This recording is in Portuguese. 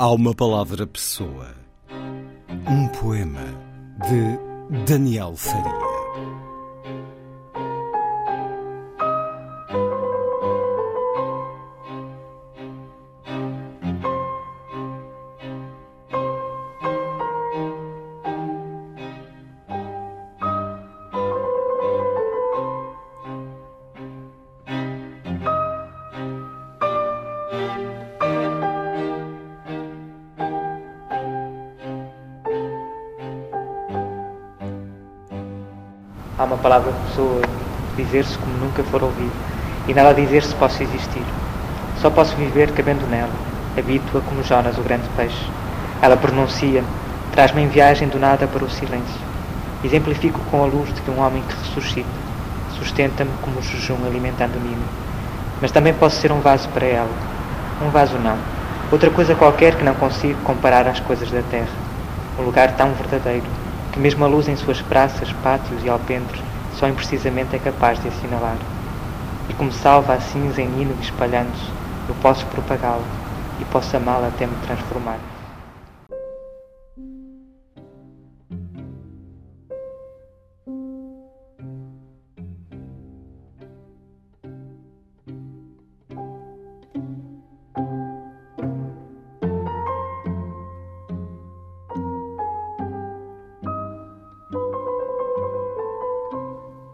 Há uma palavra pessoa. Um poema de Daniel Faria. Há uma palavra que pessoa dizer-se como nunca for ouvido, e nela dizer-se posso existir. Só posso viver cabendo nela, habito-a como Jonas, o grande peixe. Ela pronuncia-me, traz-me em viagem do nada para o silêncio. Exemplifico com a luz de um homem que ressuscita, sustenta-me como o jejum alimentando-me. Mas também posso ser um vaso para ela. Um vaso não. Outra coisa qualquer que não consigo comparar às coisas da terra. Um lugar tão verdadeiro, que mesmo a luz em suas praças, pátios e alpendres só imprecisamente é capaz de assinalar. E como salva a cinza em hino espalhando-se, eu posso propagá-la e posso amá-la até me transformar.